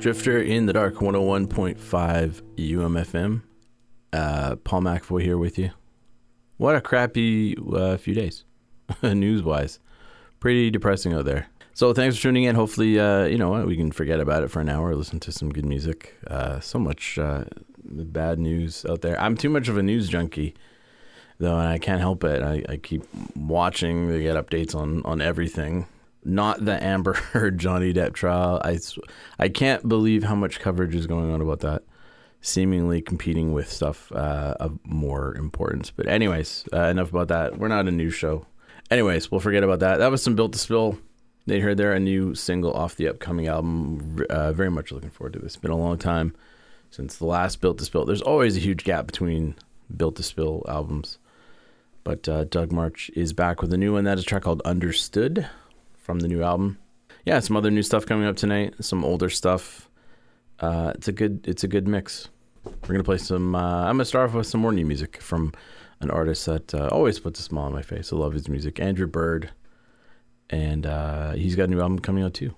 Drifter in the Dark 101.5 UMFM. Uh, Paul McAvoy here with you. What a crappy uh, few days, news wise. Pretty depressing out there. So thanks for tuning in. Hopefully, uh, you know what, we can forget about it for an hour, listen to some good music. Uh, so much uh, bad news out there. I'm too much of a news junkie, though, and I can't help it. I, I keep watching. They get updates on, on everything not the Amber Heard Johnny Depp trial. I, I can't believe how much coverage is going on about that, seemingly competing with stuff uh, of more importance. But anyways, uh, enough about that. We're not a news show. Anyways, we'll forget about that. That was some Built to Spill. They heard there a new single off the upcoming album. Uh, very much looking forward to this. It's been a long time since the last Built to Spill. There's always a huge gap between Built to Spill albums. But uh, Doug Martsch is back with a new one. That is a track called Understood from the new album. Yeah, some other new stuff coming up tonight. Some older stuff. Uh, it's a good. It's a good mix. We're gonna play some. Uh, I'm gonna start off with some more new music from an artist that uh, always puts a smile on my face. I love his music, Andrew Bird, and uh, he's got a new album coming out too,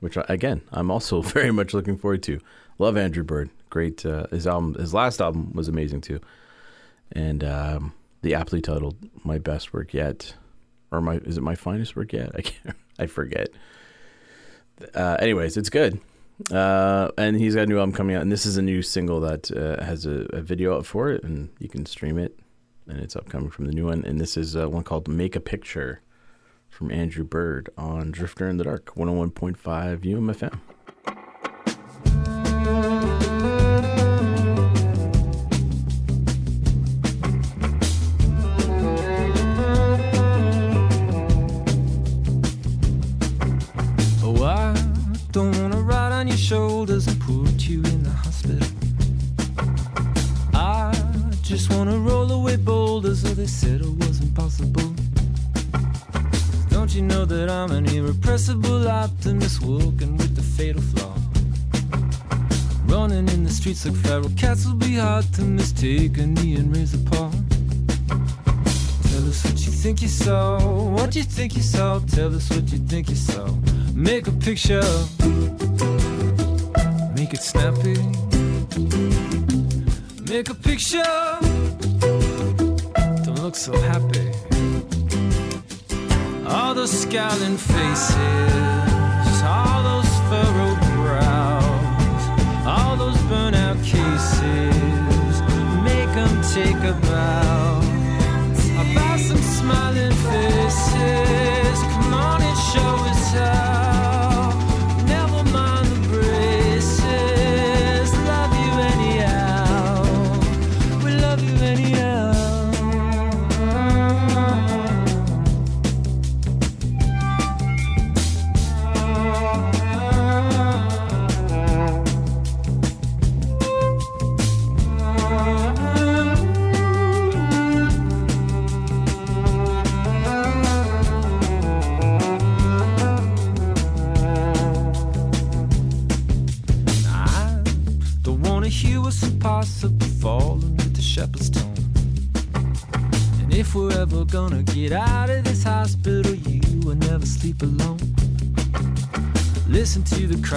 which I, again I'm also very much looking forward to. Love Andrew Bird. Great. Uh, his album, his last album was amazing too, and um, the aptly titled "My Best Work Yet," or my is it my finest work yet? I can't. I forget. Uh, anyways, it's good. Uh, and he's got a new album coming out, and this is a new single that uh, has a, a video up for it, and you can stream it, and it's upcoming from the new one. And this is uh, one called "Make a Picture" from Andrew Bird on Drifter in the Dark, 101.5 UMFM. Irrepressible optimist walking with the fatal flaw? Running in the streets like feral cats will be hard to mistake a knee and raise a paw. Tell us what you think you saw, what you think you saw. Tell us what you think you saw. Make a picture, make it snappy. Make a picture, don't look so happy. All those scowling faces, all those furrowed brows, all those burnout cases. Make them take a bow about some smiling faces. Come on and show us how.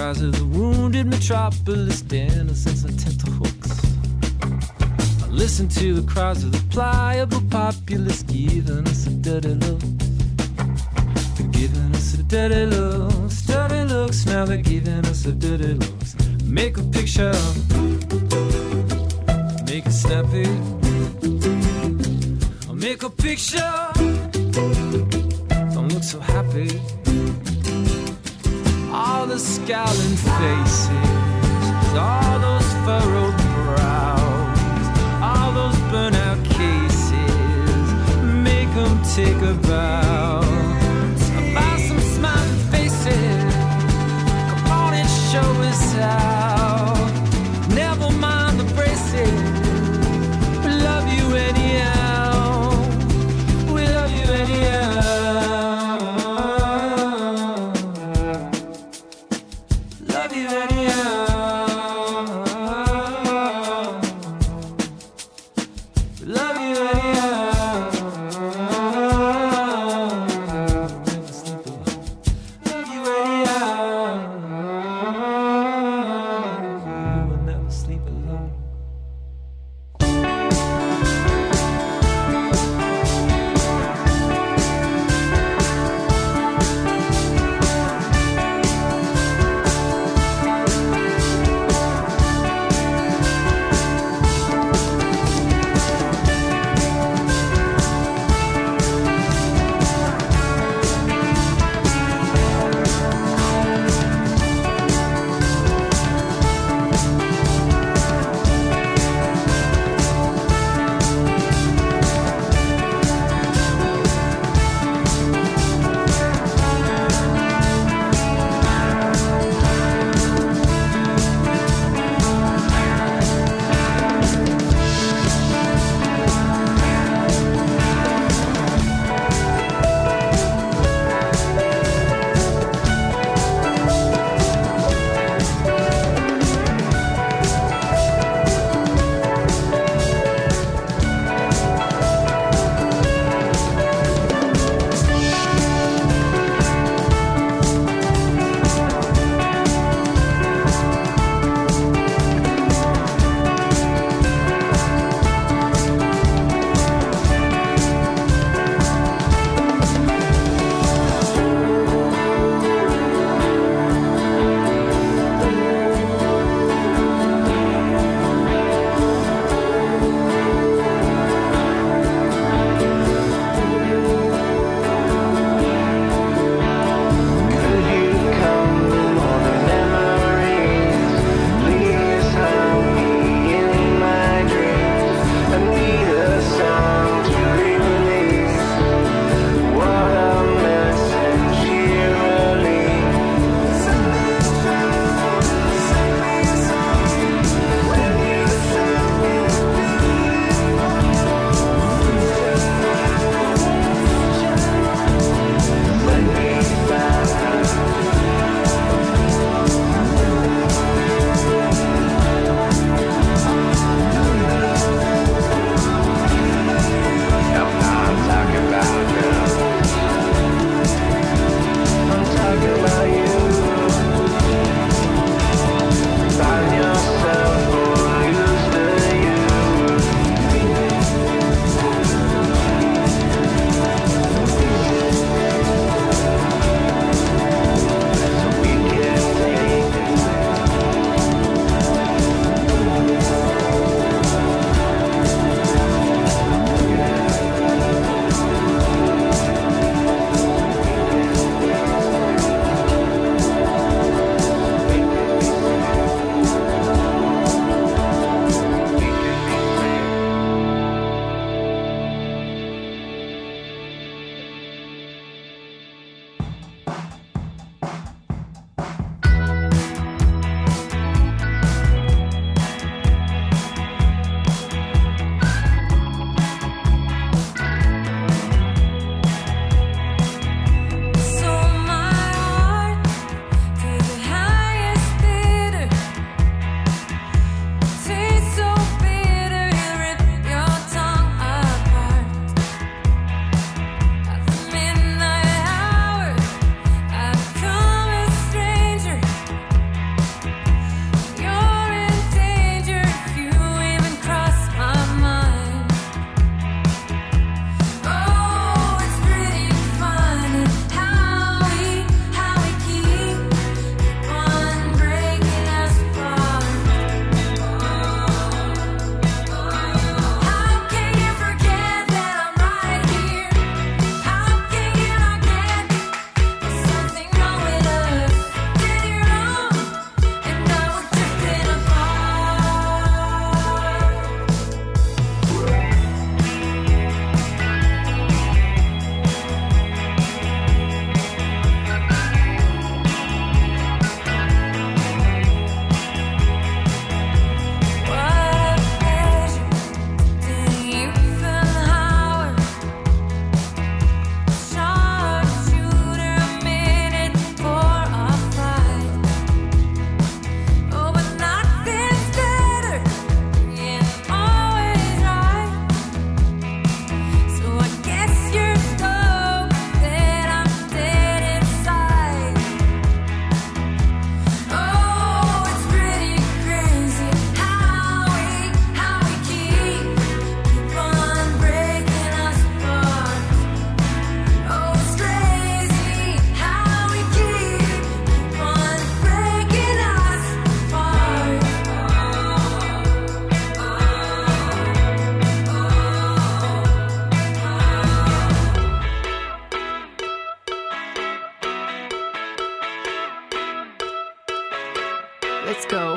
Cries of the wounded metropolis, dentists and some I Listen to the cries of the Let's go.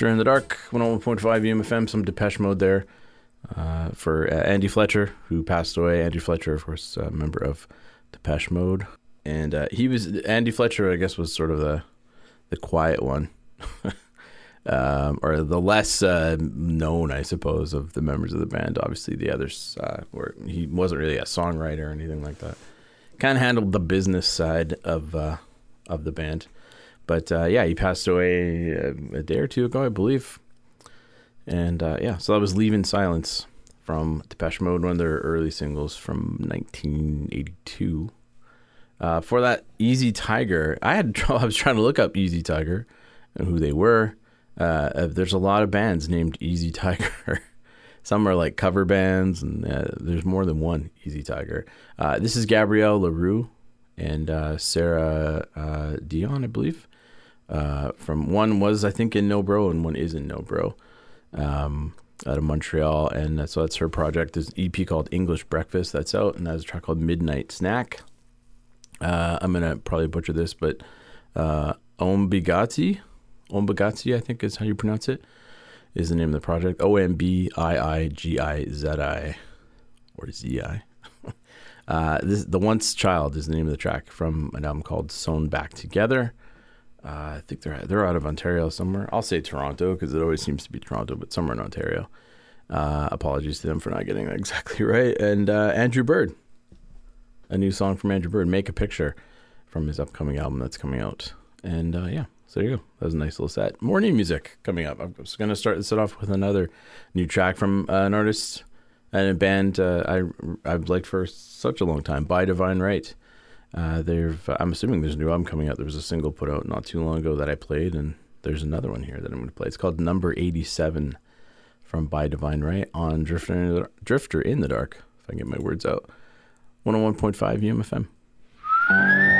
Drifter in the Dark, 101.5 UMFM, some Depeche Mode there uh, for uh, Andy Fletcher, who passed away. Andy Fletcher, of course, a member of Depeche Mode. And uh, he was, Andy Fletcher, I guess, was sort of the, the quiet one. um, or the less uh, known, I suppose, of the members of the band. Obviously, the others uh, were, he wasn't really a songwriter or anything like that. Kind of handled the business side of, uh, of the band. But uh, yeah, he passed away uh, a day or two ago, I believe. And uh, yeah, so that was "Leave in Silence" from Depeche Mode, one of their early singles from 1982. Uh, for that, Easy Tiger, I had trouble. I was trying to look up Easy Tiger and who they were. Uh, uh, there's a lot of bands named Easy Tiger. Some are like cover bands, and there's more than one Easy Tiger. This is Gabrielle LaRue and Sarah Dion, I believe. Uh, from one was I think in No Bro and one is in No Bro, um, out of Montreal, and so that's her project. There's an EP called English Breakfast that's out, and that's a track called Midnight Snack. Uh, I'm gonna probably butcher this, but uh, Ombigati, Ombigati, I think is how you pronounce it, is the name of the project. O M B I I G I Z I, or Z I. Uh, this the once child is the name of the track from an album called Sewn Back Together. Uh, I think they're they're out of Ontario somewhere. I'll say Toronto because it always seems to be Toronto, but somewhere in Ontario. Uh, apologies to them for not getting that exactly right. And uh, Andrew Bird, a new song from Andrew Bird, "Make a Picture," from his upcoming album that's coming out. And uh, yeah, so there you go. That was a nice little set. More new music coming up. I'm just gonna start this off with another new track from uh, an artist and a band uh, I I've liked for such a long time. By Divine Right. Uh, they've I'm assuming there's a new album coming out. There was a single put out not too long ago that I played, and there's another one here that I'm going to play. It's called Number 87 from By Divine Right on Drifter in the, Drifter in the Dark. If I can get my words out. 101.5 UMFM.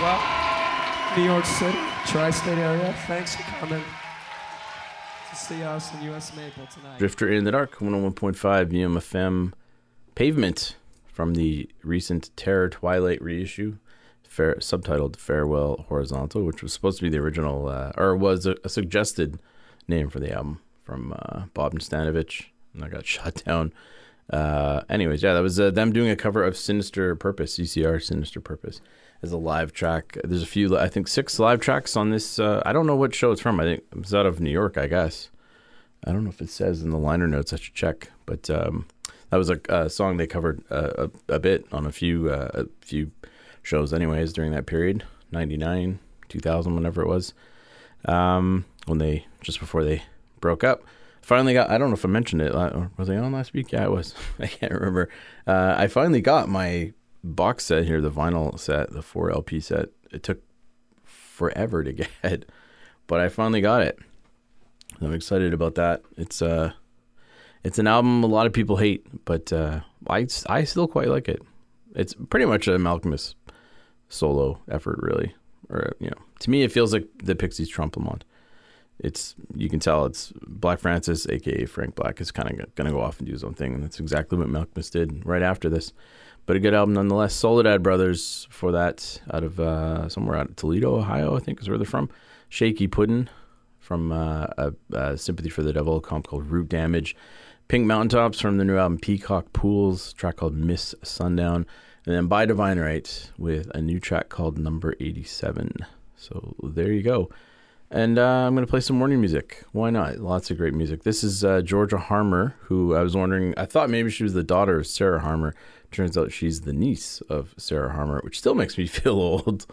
Well, New York City, tri-state area. Thanks for coming to see us in U.S. Maple tonight. Drifter in the Dark, 101.5 UMFM Pavement from the recent Terror Twilight reissue. fair, subtitled Farewell Horizontal, which was supposed to be the original, uh, or was a, a suggested name for the album from uh, Bob Nastanovich, and I got shot down. Uh, anyways, yeah, that was uh, them doing a cover of Sinister Purpose, CCR Sinister Purpose, as a live track. There's a few, I think, six live tracks on this. Uh, I don't know what show it's from. I think it's out of New York, I guess. I don't know if it says in the liner notes. I should check, but um, that was a, a song they covered uh, a, a bit on a few uh, a few shows, anyways, during that period, '99, 2000, whenever it was, um, when they just before they broke up. Finally got. I don't know if I mentioned it. uh, Was I on last week? Yeah, I was. I can't remember. Uh, I finally got my box set here, the vinyl set, the four LP set. It took forever to get, but I finally got it. I'm excited about that. It's uh it's an album a lot of people hate, but uh, I I still quite like it. It's pretty much a Malkmus solo effort, really. Or you know, to me, it feels like the Pixies Trompe le Monde. It's you can tell it's Black Francis, aka Frank Black, is kind of gonna go off and do his own thing, and that's exactly what Malkmus did right after this. But a good album nonetheless. Soledad Brothers for that, out of uh, somewhere out of Toledo, Ohio, I think is where they're from. Shaky Puddin' from uh, a, a Sympathy for the Devil comp called Root Damage. Pink Mountaintops from the new album Peacock Pools, track called Miss Sundown. And then By Divine Right with a new track called Number 87. So there you go. And uh, I'm going to play some morning music. Why not? Lots of great music. This is uh, Georgia Harmer, who I was wondering, I thought maybe she was the daughter of Sarah Harmer. Turns out she's the niece of Sarah Harmer, which still makes me feel old.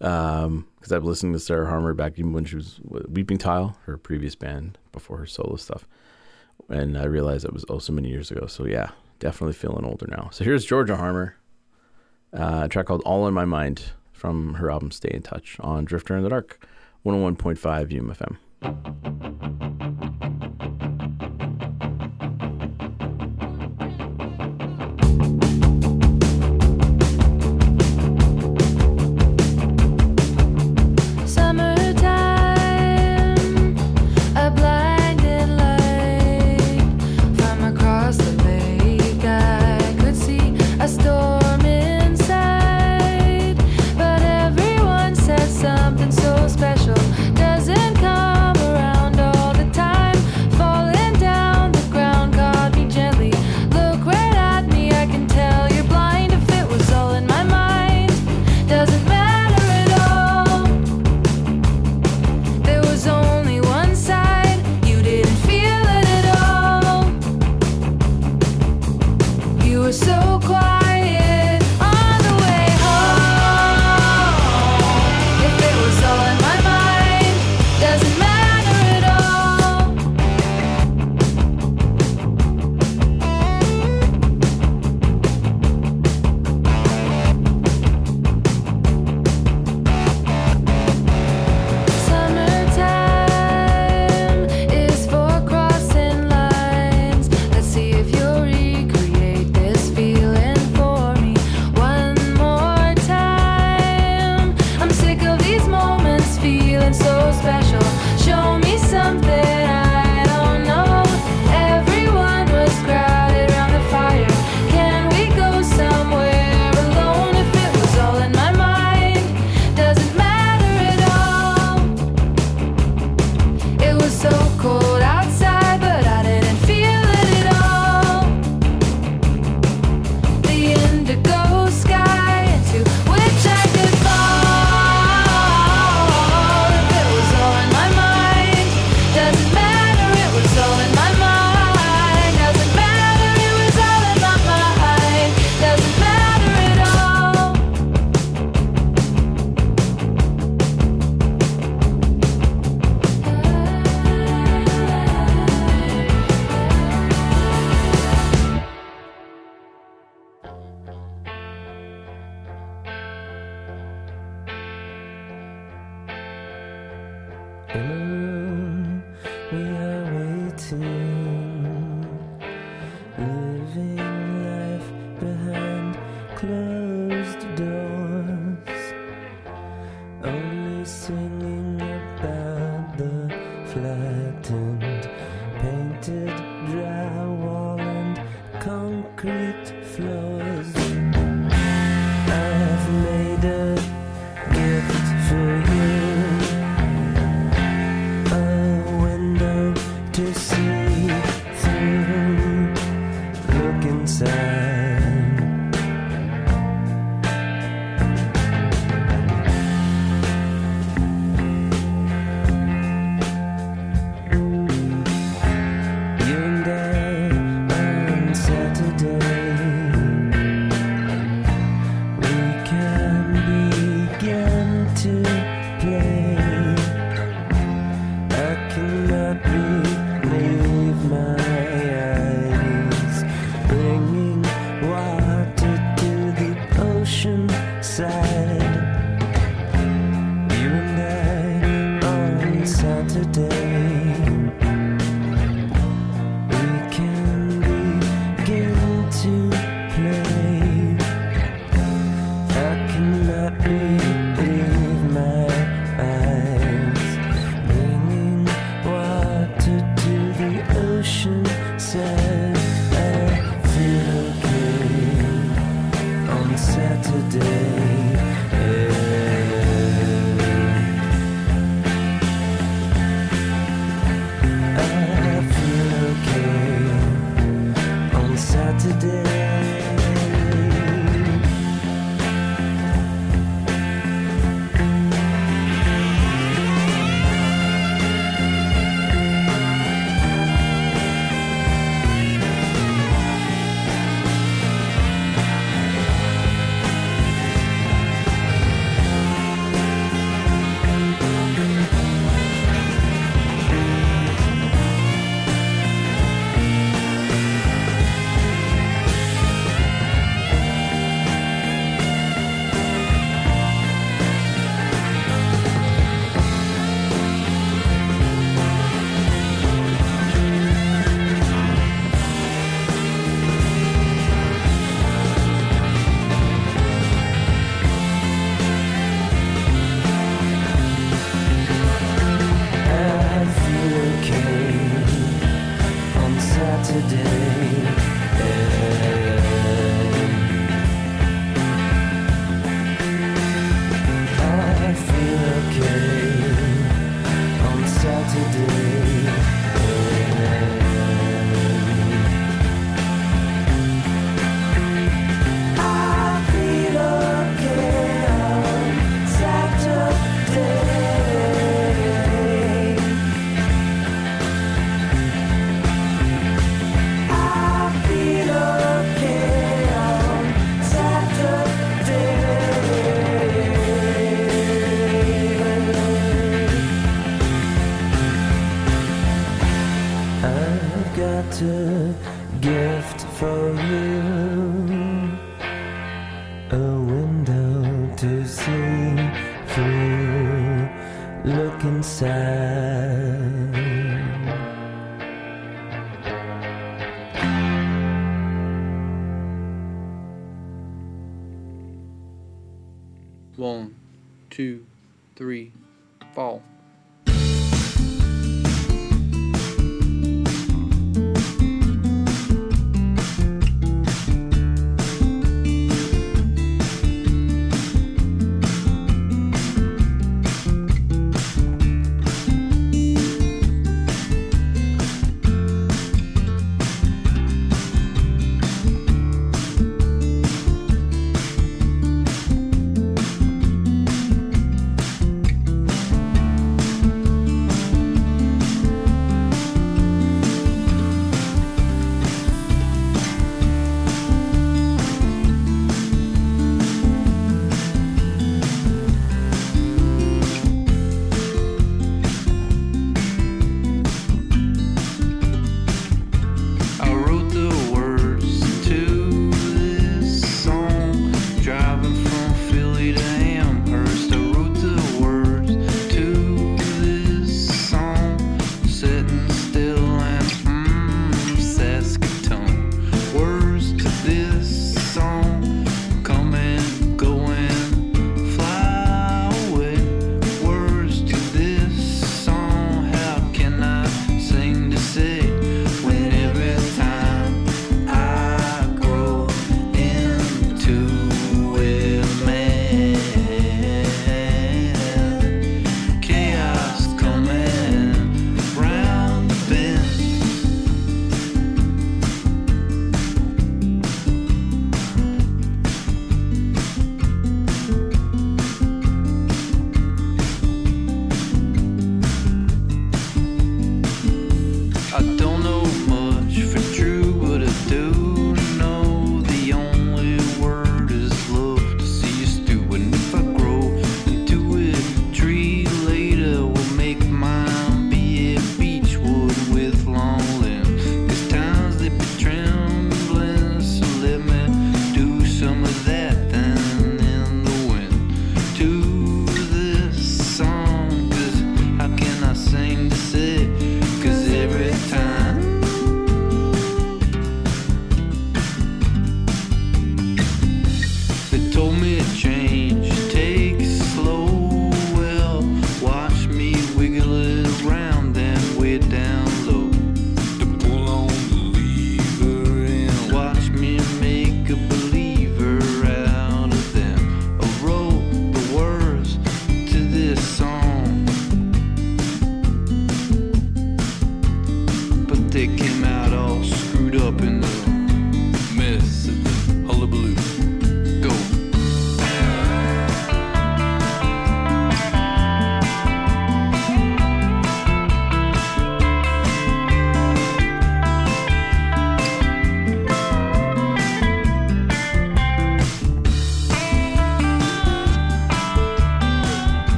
Um, because I've listened to Sarah Harmer back even when she was Weeping Tile, her previous band before her solo stuff. And I realized that was oh so many years ago. So yeah, definitely feeling older now. So here's Georgia Harmer, uh, a track called All in My Mind from her album Stay in Touch on Drifter in the Dark, 101.5 UMFM.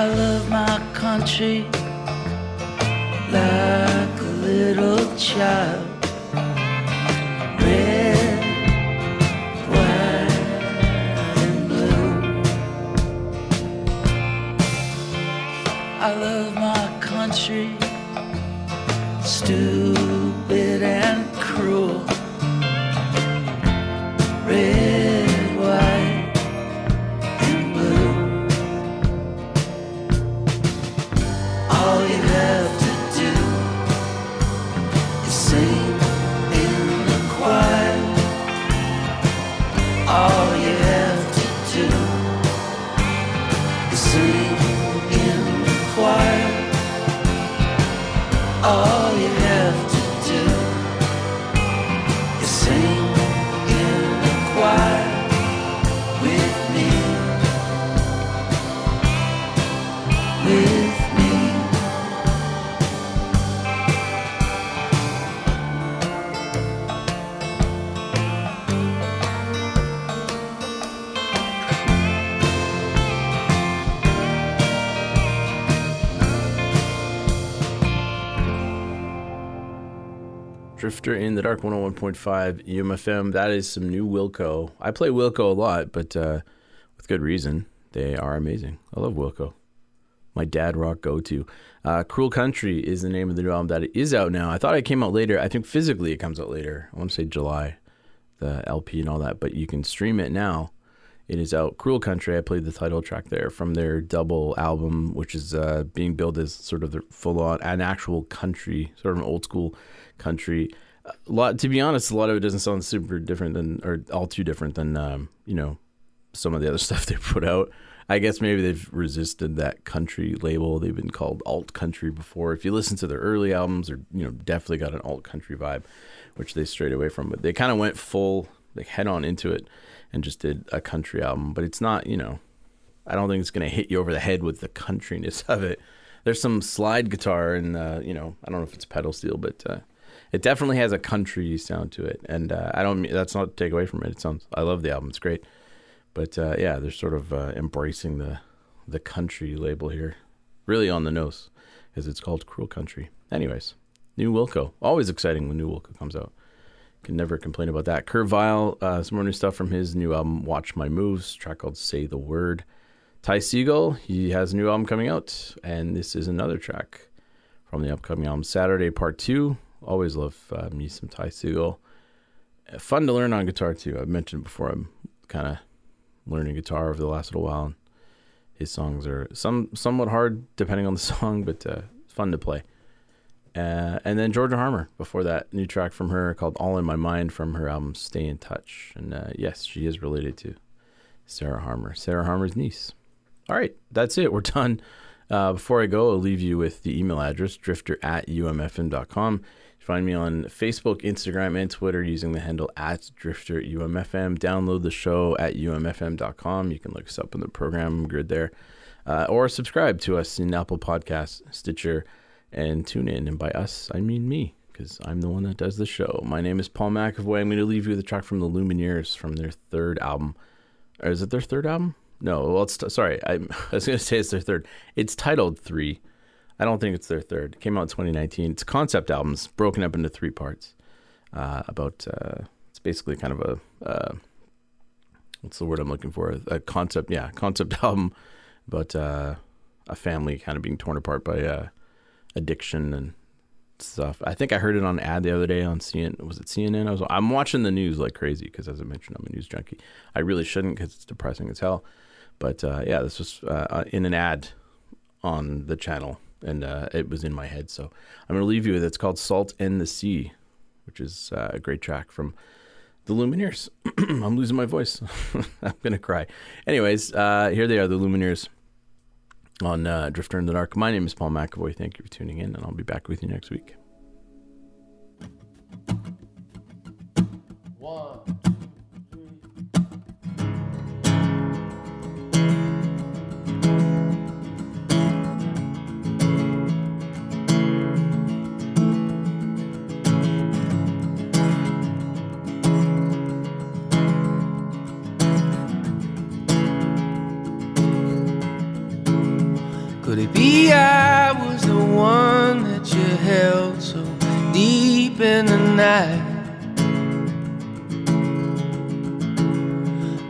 I love my country like a little child. Drifter in the Dark 101.5 UMFM. That is some new Wilco. I play Wilco a lot, but uh, with good reason. They are amazing. I love Wilco. My dad rock go to. Uh, Cruel Country is the name of the new album that is out now. I thought it came out later. I think physically it comes out later. I want to say July, the LP and all that, but you can stream it now. It is out. Cruel Country. I played the title track there from their double album, which is uh, being billed as sort of the full on, an actual country, sort of an old school country. A lot, to be honest, a lot of it doesn't sound super different than, or all too different than, um, you know, some of the other stuff they put out. I guess maybe they've resisted that country label. They've been called alt country before. If you listen to their early albums, they're you know definitely got an alt country vibe, which they strayed away from. But they kind of went full, like head on into it, and just did a country album. But it's not, you know, I don't think it's gonna hit you over the head with the countryness of it. There's some slide guitar and uh, you know I don't know if it's pedal steel, but uh, it definitely has a country sound to it. And uh, I don't that's not to take away from it. It sounds I love the album. It's great. But uh, yeah, they're sort of uh, embracing the the country label here, really on the nose, because it's called Cruel Country. Anyways, new Wilco, always exciting when new Wilco comes out. Can never complain about that. Kurt Vile, uh, some more new stuff from his new album, Watch My Moves, track called Say the Word. Ty Segall, he has a new album coming out, and this is another track from the upcoming album, Saturday Part Two. Always love uh, me some Ty Segall. Fun to learn on guitar too. I've mentioned before. I'm kind of learning guitar over the last little while. And his songs are some somewhat hard depending on the song, but uh, fun to play. Uh, and then Georgia Harmer before that, new track from her called "All in My Mind" from her album "Stay in Touch." And uh, yes, she is related to Sarah Harmer, Sarah Harmer's niece. All right, that's it. We're done. Uh, before I go, I'll leave you with the email address drifter at umfm.com. Find me on Facebook, Instagram, and Twitter using the handle at drifter umfm. Download the show at umfm.com. You can look us up in the program grid there. Uh, or subscribe to us in Apple Podcasts, Stitcher, and tune in. And by us, I mean me, because I'm the one that does the show. My name is Paul McAvoy. I'm going to leave you with a track from the Lumineers from their third album. Or is it their third album? No, well, it's sorry. I, I was going to say it's their third. It's titled Three. I don't think it's their third. It came out in 2019. It's concept albums broken up into three parts. Uh, about uh, it's basically kind of a uh, what's the word I'm looking for? A concept, yeah, concept album about uh, a family kind of being torn apart by uh, addiction and stuff. I think I heard it on an ad the other day on CNN. Was it CNN? I was. I'm watching the news like crazy because, as I mentioned, I'm a news junkie. I really shouldn't because it's depressing as hell. But uh, yeah, this was uh, in an ad on the channel, and uh, it was in my head. So I'm to leave you with it. It's called "Salt in the Sea," which is uh, a great track from the Lumineers. I'm losing my voice. I'm to cry. Anyways, uh, here they are, the Lumineers on uh, Drifter in the Dark. My name is Paul McAvoy. Thank you for tuning in, and I'll be back with you next week. It be I was the one that you held so deep in the night?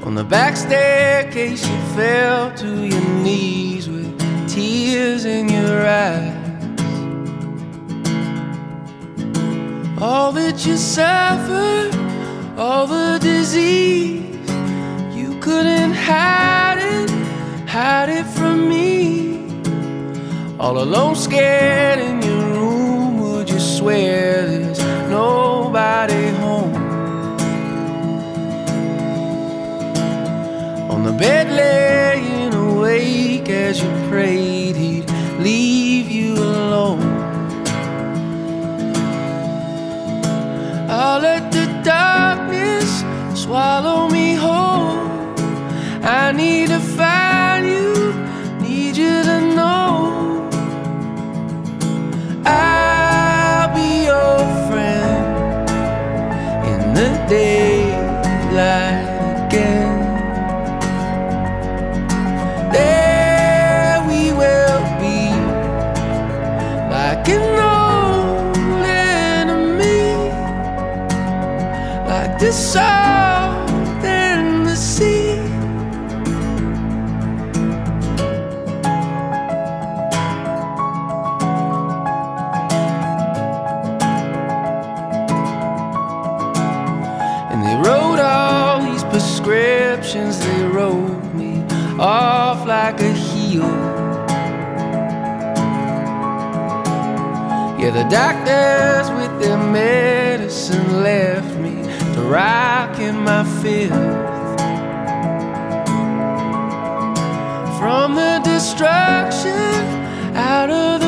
On the back staircase, you fell to your knees with tears in your eyes. All that you suffered, all the disease, you couldn't hide All alone, scared in your room, would you swear there's nobody home? On the bed, laying awake as you prayed, The doctors with their medicine left me to rock in my filth. From the destruction out of